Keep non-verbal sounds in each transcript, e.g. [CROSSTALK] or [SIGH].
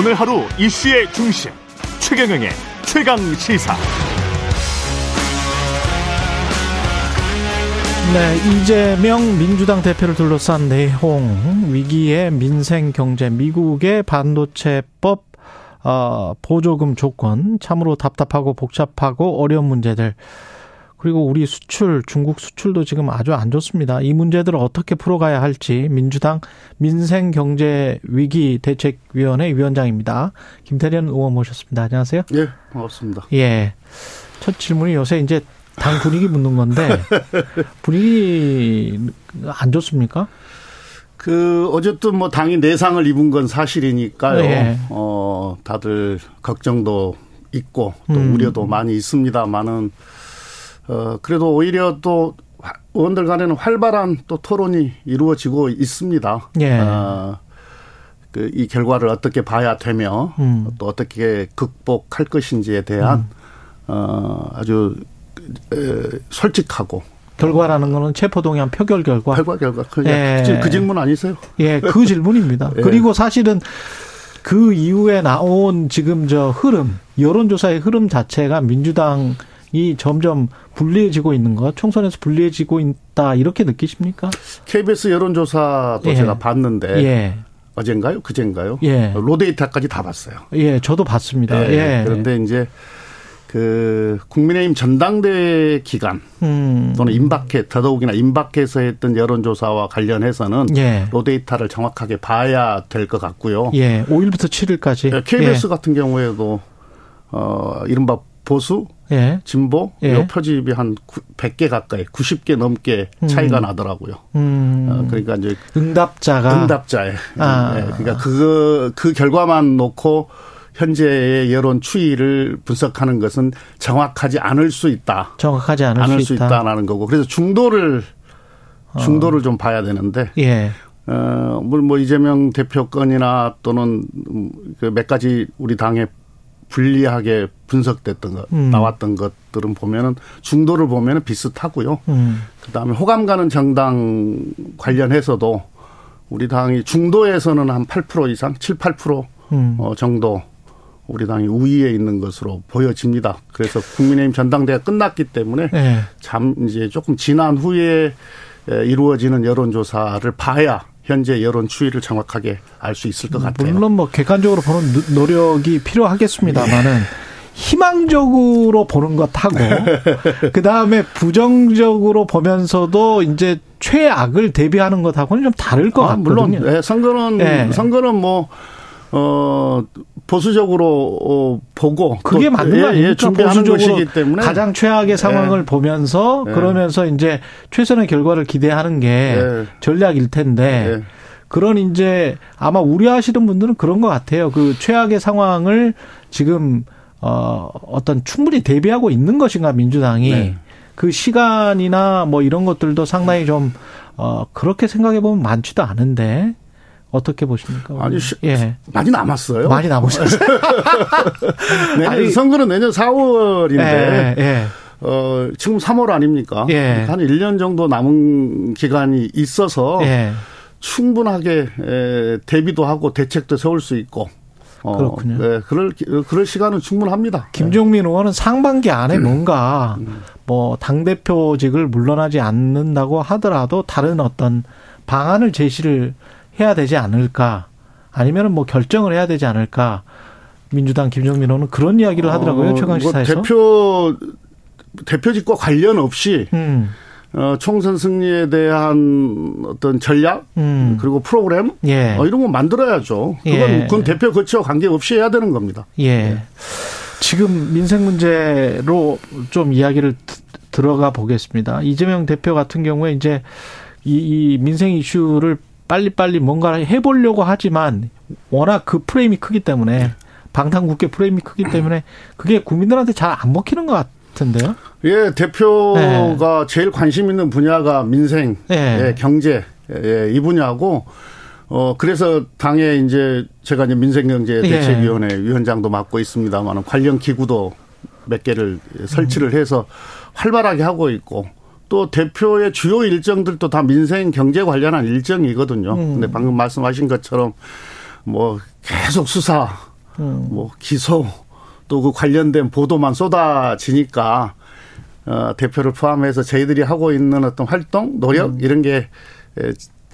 오늘 하루 이슈의 중심 최경영의 최강 시사. 네, 이재명 민주당 대표를 둘러싼 내용, 위기의 민생 경제, 미국의 반도체법 어, 보조금 조건, 참으로 답답하고 복잡하고 어려운 문제들, 그리고 우리 수출, 중국 수출도 지금 아주 안 좋습니다. 이 문제들을 어떻게 풀어가야 할지 민주당 민생경제위기 대책위원회 위원장입니다. 김태련 의원 모셨습니다. 안녕하세요. 예, 반갑습니다. 예. 첫 질문이 요새 이제 당 분위기 묻는 건데 [LAUGHS] 분위기 안 좋습니까? 그 어쨌든 뭐 당이 내상을 입은 건 사실이니까요. 네. 어 다들 걱정도 있고 또 음. 우려도 많이 있습니다만은 어 그래도 오히려 또 의원들 간에는 활발한 또 토론이 이루어지고 있습니다. 예. 어, 그 이 결과를 어떻게 봐야 되며 음. 또 어떻게 극복할 것인지에 대한 어 아주 에, 솔직하고 결과라는 거는 체포동의안 표결 결과. 결과 결과 그, 예. 그, 그 질문 아니세요? 예, 그 [LAUGHS] 질문입니다. 예. 그리고 사실은 그 이후에 나온 지금 저 흐름, 여론조사의 흐름 자체가 민주당 이 점점 불리해지고 있는 것, 총선에서 불리해지고 있다, 이렇게 느끼십니까? KBS 여론조사도 예. 제가 봤는데 예. 어젠가요? 그젠가요? 예. 로데이터까지 다 봤어요. 예, 저도 봤습니다. 예. 예. 그런데 이제 그 국민의힘 전당대 기간 음. 또는 임박해 더더욱이나 임박해서 했던 여론조사와 관련해서는 예. 로데이터를 정확하게 봐야 될 것 같고요. 예, 5일부터 7일까지. KBS 같은 경우에도 어 이른바 보수 예. 진보 예. 요 표집이 한 100개 가까이 90개 넘게 차이가 나더라고요. 음. 어, 그러니까 이제 응답자가. 응답자에. 아. 예, 그러니까 그, 그 결과만 놓고 현재의 여론 추이를 분석하는 것은 정확하지 않을 수 있다. 정확하지 않을, 않을 수수 있다. 있다라는 거고. 그래서 중도를, 중도를 좀 봐야 되는데, 예. 어, 뭐, 뭐 이재명 대표 건이나 또는 그 몇 가지 우리 당에 불리하게 분석됐던 것, 음. 나왔던 것들은 보면은 중도를 보면은 비슷하고요. 음. 그 다음에 호감 가는 정당 관련해서도 우리 당이 중도에서는 한 8% 이상, 7, 8% 음. 어, 정도 우리 당이 우위에 있는 것으로 보여집니다. 그래서 국민의힘 전당대회가 끝났기 때문에 예. 잠 이제 조금 지난 후에 에, 이루어지는 여론조사를 봐야 현재 여론 추이를 정확하게 알 수 있을 것 같아요. 물론 뭐 객관적으로 보는 노- 노력이 필요하겠습니다만은 희망적으로 보는 것하고 [LAUGHS] 그 다음에 부정적으로 보면서도 이제 최악을 대비하는 것하고는 좀 다를 것 아, 같거든요. 물론 예, 선거는 예. 선거는 뭐 어, 보수적으로 어, 보고 그게 또, 맞는 거 예, 아닙니까? 예, 것이기 때문에 가장 최악의 상황을 예. 보면서 예. 그러면서 이제 최선의 결과를 기대하는 게 예. 전략일 텐데 예. 그런 이제 아마 우려하시는 분들은 그런 것 같아요. 그 최악의 상황을 지금 어 어떤 충분히 대비하고 있는 것인가 민주당이 네. 그 시간이나 뭐 이런 것들도 상당히 좀 어 그렇게 생각해 보면 많지도 않은데 어떻게 보십니까? 아니, 시- 예. 많이 남았어요. 많이 남으셨어요. [LAUGHS] 내년 아니, 선거는 내년 4월인데 예, 예. 어, 지금 3월 아닙니까? 예. 한 1년 정도 남은 기간이 있어서 예. 충분하게 에, 대비도 하고 대책도 세울 수 있고 어, 그렇군요. 네, 그럴 그럴 시간은 충분합니다. 김종민 의원은 상반기 안에 음. 뭔가 뭐 당 대표직을 물러나지 않는다고 하더라도 다른 어떤 방안을 제시를 해야 되지 않을까 아니면은 뭐 결정을 해야 되지 않을까 민주당 김종민 의원은 그런 이야기를 하더라고요 어, 최강 뭐 시사에서 대표 대표직과 관련 없이 음, 어, 총선 승리에 대한 어떤 전략 음. 그리고 프로그램 예. 어, 이런 거 만들어야죠. 그건 예. 그건 대표 거치와 관계없이 해야 되는 겁니다. 예. 지금 민생 문제로 좀 이야기를 드- 들어가 보겠습니다. 이재명 대표 같은 경우에 이제 이, 이 민생 이슈를 빨리빨리 뭔가 해보려고 하지만 워낙 그 프레임이 크기 때문에 방탄국회 프레임이 크기 때문에 그게 국민들한테 잘 안 먹히는 것 같은데요. 예, 대표가 제일 관심 있는 분야가 민생, 네. 예, 경제, 예, 이 분야고, 어, 그래서 당에 이제 제가 이제 민생경제대책위원회 위원장도 맡고 있습니다만 관련 기구도 몇 개를 설치를 해서 활발하게 하고 있고 또 대표의 주요 일정들도 다 민생 경제 관련한 일정이거든요. 음. 근데 방금 말씀하신 것처럼 뭐 계속 수사 음. 뭐 기소 또 그 관련된 보도만 쏟아지니까 어, 대표를 포함해서 저희들이 하고 있는 어떤 활동, 노력 음. 이런 게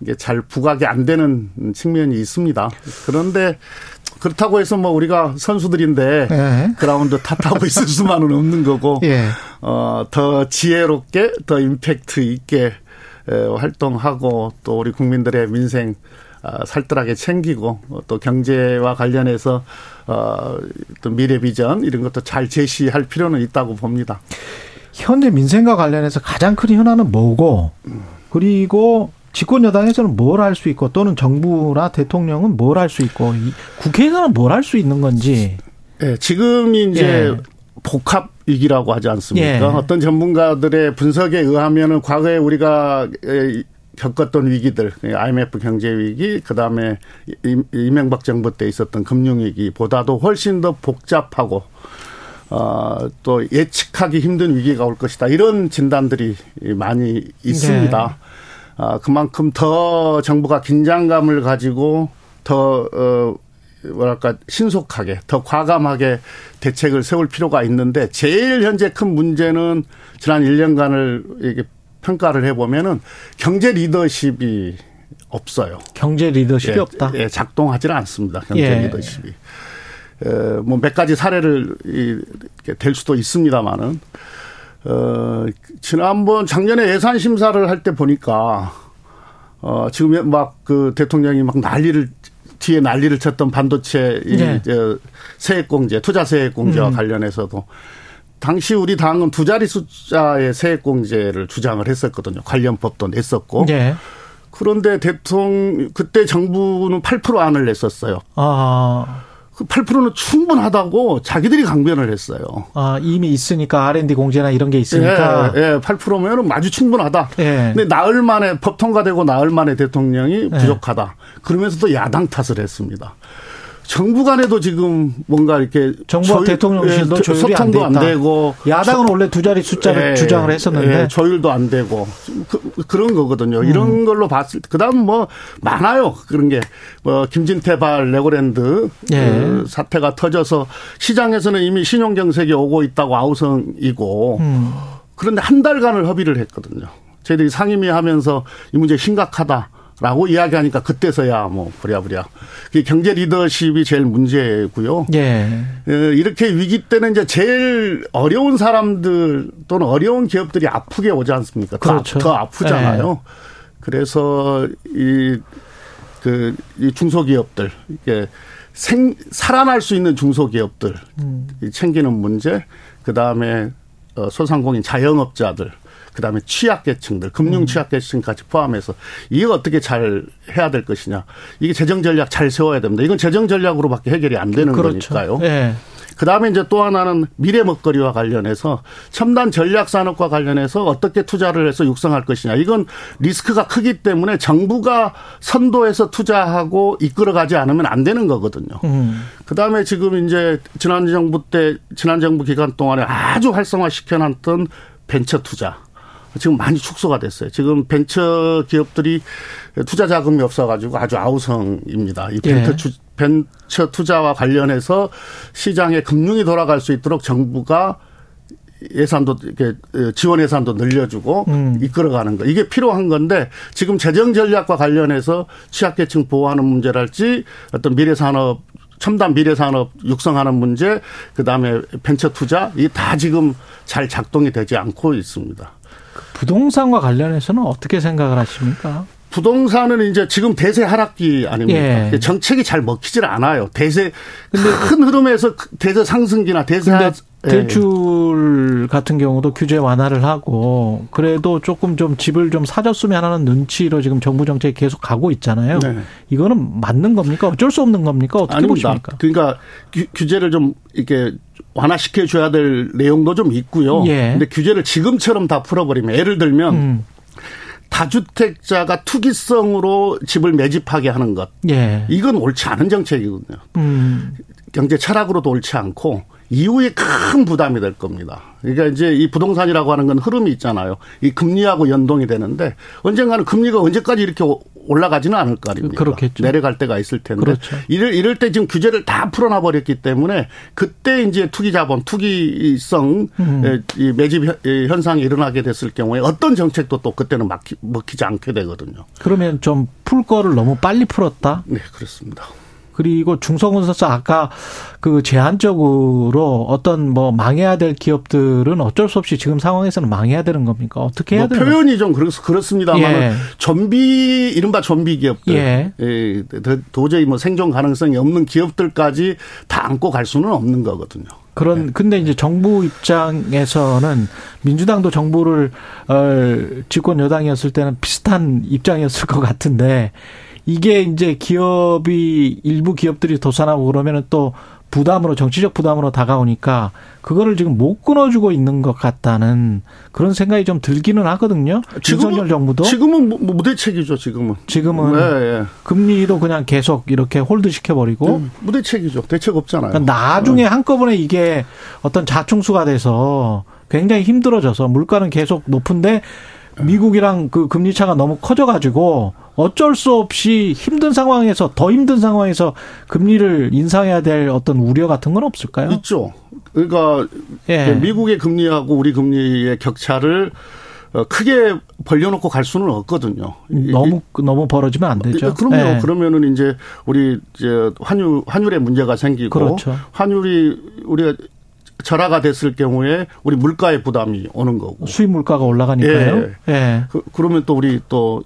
이게 잘 부각이 안 되는 측면이 있습니다. 그런데 그렇다고 해서 뭐 우리가 선수들인데 네. 그라운드 탓하고 있을 수만은 없는 거고 [LAUGHS] 예. 어 더 지혜롭게 더 임팩트 있게 활동하고 또 우리 국민들의 민생 아, 살뜰하게 챙기고 또 경제와 관련해서 어또 미래 비전 이런 것도 잘 제시할 필요는 있다고 봅니다. 현재 민생과 관련해서 가장 큰 현안은 뭐고 그리고 집권 여당에서는 뭘 할 수 있고 또는 정부나 대통령은 뭘 할 수 있고 국회에서는 뭘 할 수 있는 건지. 네, 지금이 이제 예. 복합 위기라고 하지 않습니까? 예. 어떤 전문가들의 분석에 의하면은 과거에 우리가 겪었던 위기들, IMF 경제 위기, 그 다음에 이명박 정부 때 있었던 금융 위기보다도 훨씬 더 복잡하고 어, 또 예측하기 힘든 위기가 올 것이다. 이런 진단들이 많이 있습니다. 네. 아, 그만큼 더 정부가 긴장감을 가지고 더, 어, 뭐랄까, 신속하게, 더 과감하게 대책을 세울 필요가 있는데, 제일 현재 큰 문제는 지난 1년간을 이게 평가를 해보면은 경제 리더십이 없어요. 경제 리더십이 예, 없다? 예, 작동하지는 않습니다. 경제 예. 리더십이. 뭐 몇 가지 사례를 될 수도 있습니다만은 어, 지난번 작년에 예산 심사를 할 때 보니까 어, 지금 막 그 대통령이 막 난리를 뒤에 난리를 쳤던 반도체 네. 이 세액공제, 투자 세액공제와 음. 관련해서도 당시 우리 당은 두 자리 숫자의 세액공제를 주장을 했었거든요. 관련 법도 냈었고. 네. 그런데 대통령 그때 정부는 8% 안을 냈었어요. 아. 그 8%는 충분하다고 자기들이 강변을 했어요. 아, 이미 있으니까 R&D 공제나 이런 게 있으니까. 예, 예 8%면은 아주 충분하다. 예. 근데 나흘 만에 법 통과되고 나흘 만에 대통령이 예. 부족하다. 그러면서 또 야당 탓을 했습니다. 정부 간에도 지금 뭔가 이렇게 정부와 조율, 대통령실도 예, 조율이 소통도 안, 안, 되고 야당은 원래 두 자리 숫자를 예, 주장을 했었는데 예, 조율도 안 되고 그, 런 거거든요. 음. 이런 걸로 봤을 때 그다음 뭐 많아요 그런 게뭐 김진태 발 레고랜드 예. 그 사태가 터져서 시장에서는 이미 신용 경색이 오고 있다고 아우성이고 음. 그런데 한 달간을 협의를 했거든요. 저희들이 상임위 하면서 이 문제 심각하다. 라고 이야기하니까 그때서야 뭐 부랴부랴. 경제 리더십이 제일 문제고요. 예. 이렇게 위기 때는 이제 제일 어려운 사람들 또는 어려운 기업들이 아프게 오지 않습니까? 그렇죠. 더, 더 아프잖아요. 예. 그래서 이, 그, 이 중소기업들, 이게 생, 살아날 수 있는 중소기업들 음. 챙기는 문제, 그 다음에 어, 소상공인 자영업자들 그다음에 취약계층들, 금융 음. 취약계층까지 포함해서 이거 어떻게 잘 해야 될 것이냐. 이게 재정 전략 잘 세워야 됩니다. 이건 재정 전략으로밖에 해결이 안 되는 그렇죠. 거니까요. 네. 그 다음에 이제 또 하나는 미래 먹거리와 관련해서 첨단 전략 산업과 관련해서 어떻게 투자를 해서 육성할 것이냐. 이건 리스크가 크기 때문에 정부가 선도해서 투자하고 이끌어가지 않으면 안 되는 거거든요. 음. 그 다음에 지금 이제 지난 정부 때, 지난 정부 기간 동안에 아주 활성화 시켜놨던 벤처 투자. 지금 많이 축소가 됐어요. 지금 벤처 기업들이 투자 자금이 없어가지고 아주 아우성입니다. 이 벤처, 예. 벤처 투자와 관련해서 시장에 금융이 돌아갈 수 있도록 정부가 예산도 이렇게 지원 예산도 늘려주고 음. 이끌어가는 거 이게 필요한 건데 지금 재정 전략과 관련해서 취약계층 보호하는 문제랄지 어떤 미래 산업 첨단 미래 산업 육성하는 문제 그다음에 벤처 투자 이 다 지금 잘 작동이 되지 않고 있습니다. 부동산과 관련해서는 어떻게 생각을 하십니까? 부동산은 이제 지금 대세 하락기 아닙니까? 예. 정책이 잘 먹히질 않아요. 대세 근데 큰 흐름에서 대세 상승기나 대세 근데 예. 대출 같은 경우도 규제 완화를 하고 그래도 조금 좀 집을 좀 사줬으면 하는 눈치로 지금 정부 정책이 계속 가고 있잖아요. 네. 이거는 맞는 겁니까? 어쩔 수 없는 겁니까? 어떻게 아닙니다. 보십니까? 그러니까 규 제를 좀 이렇게 완화시켜 줘야 될 내용도 좀 있고요. 예. 근데 규제를 지금처럼 다 풀어버리면 예를 들면 음. 다주택자가 투기성으로 집을 매집하게 하는 것. 예. 이건 옳지 않은 정책이거든요. 음. 경제 철학으로도 옳지 않고 이후에 큰 부담이 될 겁니다. 그러니까 이제 이 부동산이라고 하는 건 흐름이 있잖아요. 이 금리하고 연동이 되는데 언젠가는 금리가 언제까지 이렇게 올라가지는 않을 거 아닙니까? 그렇겠죠. 내려갈 때가 있을 텐데. 그렇죠. 이럴, 이럴 때 지금 규제를 다 풀어놔 버렸기 때문에 그때 이제 투기 자본, 투기성 음. 이 매집 현상이 일어나게 됐을 경우에 어떤 정책도 또 그때는 막히, 먹히지 않게 되거든요. 그러면 좀 풀 거를 너무 빨리 풀었다? 네, 그렇습니다. 그리고 중소건설사 아까 그 제한적으로 어떤 뭐 망해야 될 기업들은 어쩔 수 없이 지금 상황에서는 망해야 되는 겁니까? 어떻게 해야 뭐 되는 표현이 좀 그렇습니다만 예. 좀비 이른바 좀비 기업들 예. 예. 도저히 뭐 생존 가능성이 없는 기업들까지 다 안고 갈 수는 없는 거거든요. 그런 네. 근데 이제 정부 입장에서는 민주당도 정부를 어 집권 여당이었을 때는 비슷한 입장이었을 것 같은데 이게 이제 기업이 일부 기업들이 도산하고 그러면은 또 부담으로 정치적 부담으로 다가오니까 그거를 지금 못 끊어주고 있는 것 같다는 그런 생각이 좀 들기는 하거든요. 지금은 정부도 지금은 무대책이죠. 지금은 지금은 네, 네. 금리도 그냥 계속 이렇게 hold 시켜버리고 네, 무대책이죠. 대책 없잖아요. 그러니까 나중에 네. 한꺼번에 이게 어떤 자충수가 돼서 굉장히 힘들어져서 물가는 계속 높은데 미국이랑 그 금리 차가 너무 커져가지고 어쩔 수 없이 힘든 상황에서 더 힘든 상황에서 금리를 인상해야 될 어떤 우려 같은 건 없을까요? 있죠. 그러니까 예. 미국의 금리하고 우리 금리의 격차를 어, 크게 벌려놓고 갈 수는 없거든요. 너무 너무 벌어지면 안 되죠. 그럼요. 예. 그러면은 이제 우리 이제 환율 환율에 문제가 생기고 그렇죠. 환율이 우리가 절하가 됐을 경우에 우리 물가의 부담이 오는 거고 수입 물가가 올라가니까요. 예. 예. 그, 러면또 우리 또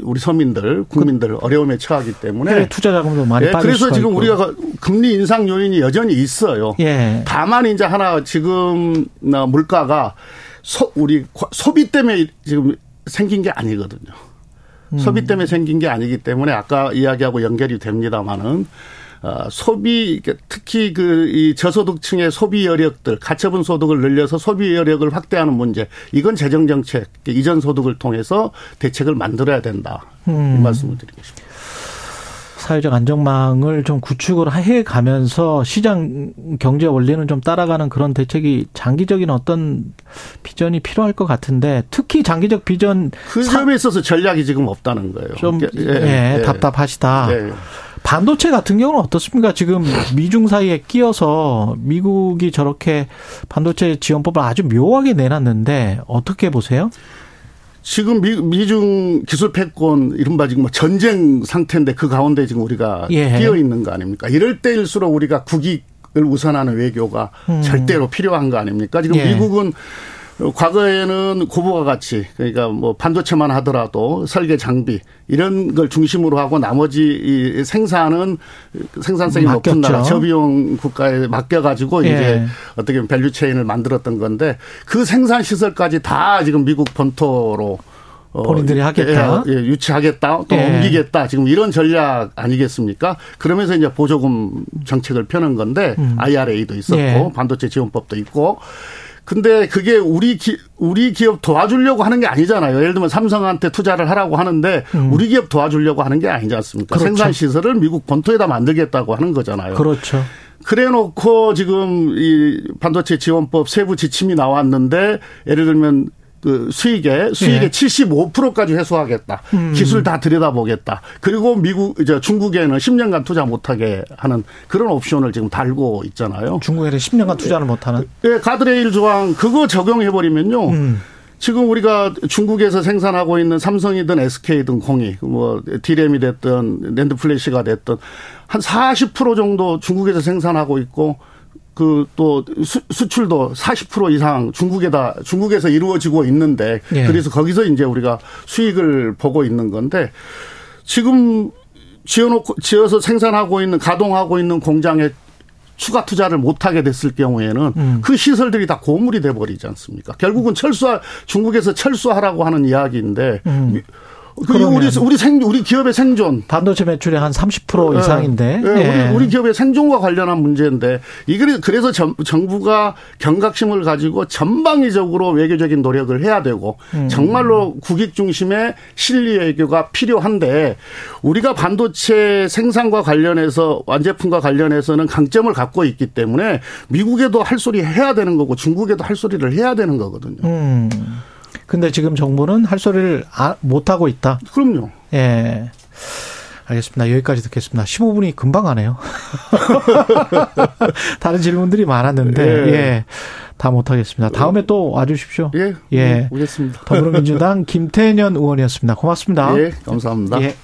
우리 서민들 국민들 그, 어려움에 처하기 때문에 투자 자금도 많이 예. 그래서 지금 있고. 우리가 금리 인상 요인이 여전히 있어요. 예. 다만 이제 하나 지금 물가가 소, 우리 소비 때문에 지금 생긴 게 아니거든요. 음. 소비 때문에 생긴 게 아니기 때문에 아까 이야기하고 연결이 됩니다마는 어, 소비 특히 그 이 저소득층의 소비 여력들 가처분 소득을 늘려서 소비 여력을 확대하는 문제 이건 재정 정책 이전 소득을 통해서 대책을 만들어야 된다 음. 이 말씀을 드리고 싶습니다. 사회적 안정망을 좀 구축을 해 가면서 시장 경제 원리는 좀 따라가는 그런 대책이 장기적인 어떤 비전이 필요할 것 같은데 특히 장기적 비전 그 점에 있어서 전략이 지금 없다는 거예요. 좀 예, 예, 예. 답답하시다. 예. 반도체 같은 경우는 어떻습니까? 지금 미중 사이에 끼어서 미국이 저렇게 반도체 지원법을 아주 묘하게 내놨는데 어떻게 보세요? 지금 미, 중 기술 패권 이른바 지금 뭐 전쟁 상태인데 그 가운데 지금 우리가 예. 끼어 있는 거 아닙니까? 이럴 때일수록 우리가 국익을 우선하는 외교가 음. 절대로 필요한 거 아닙니까? 지금 예. 미국은 과거에는 고부가 가치 그러니까 뭐 반도체만 하더라도 설계 장비 이런 걸 중심으로 하고 나머지 이 생산은 생산성이 맡겼죠. 높은 나라 저비용 국가에 맡겨 가지고 예. 이제 어떻게 보면 value chain을 만들었던 건데 그 생산 시설까지 다 지금 미국 본토로 어, 본인들이 하겠다. 예, 예, 유치하겠다. 또 예. 옮기겠다. 지금 이런 전략 아니겠습니까? 그러면서 이제 보조금 정책을 펴는 건데 음. IRA도 있었고 예. 반도체 지원법도 있고 근데 그게 우리 기, 우리 기업 도와주려고 하는 게 아니잖아요. 예를 들면 삼성한테 투자를 하라고 하는데 음. 우리 기업 도와주려고 하는 게 아니지 않습니까? 그렇죠. 생산 시설을 미국 본토에다 만들겠다고 하는 거잖아요. 그렇죠. 그래 놓고 지금 이 반도체 지원법 세부 지침이 나왔는데 예를 들면 그 수익의 수익의 예. 75%까지 회수하겠다. 음. 기술 다 들여다보겠다. 그리고 미국 이제 중국에는 10년간 투자 못하게 하는 그런 옵션을 지금 달고 있잖아요. 중국에는 10년간 투자를 못하는? 예, 가드레일 조항 그거 적용해 버리면요. 음. 지금 우리가 중국에서 생산하고 있는 삼성이든 SK든 공히 뭐 디램이 됐든 낸드 플래시가 됐든 한 40% 정도 중국에서 생산하고 있고 그 또 수출도 40% 이상 중국에다 중국에서 이루어지고 있는데 예. 그래서 거기서 이제 우리가 수익을 보고 있는 건데 지금 지어놓고 지어서 생산하고 있는 가동하고 있는 공장에 추가 투자를 못하게 됐을 경우에는 음. 그 시설들이 다 고물이 돼버리지 않습니까? 결국은 철수 중국에서 철수하라고 하는 이야기인데 음. 그 우리 우리 생 우리 기업의 생존 반도체 매출의 한 30% 이상인데 네, 네. 우리, 우리 기업의 생존과 관련한 문제인데 이게 그래서 정, 정부가 경각심을 가지고 전방위적으로 외교적인 노력을 해야 되고 음. 정말로 국익 중심의 실리 외교가 필요한데 우리가 반도체 생산과 관련해서 완제품과 관련해서는 강점을 갖고 있기 때문에 미국에도 할 소리 해야 되는 거고 중국에도 할 소리를 해야 되는 거거든요. 음. 근데 지금 정부는 할 소리를 아, 못 하고 있다. 그럼요. 예. 알겠습니다. 여기까지 듣겠습니다. 15분이 금방 가네요. [LAUGHS] 다른 질문들이 많았는데, 예. 예. 다 못하겠습니다. 다음에 또 와주십시오. 예. 예. 오겠습니다. 더불어민주당 김태년 의원이었습니다. 고맙습니다. 예. 감사합니다. 예.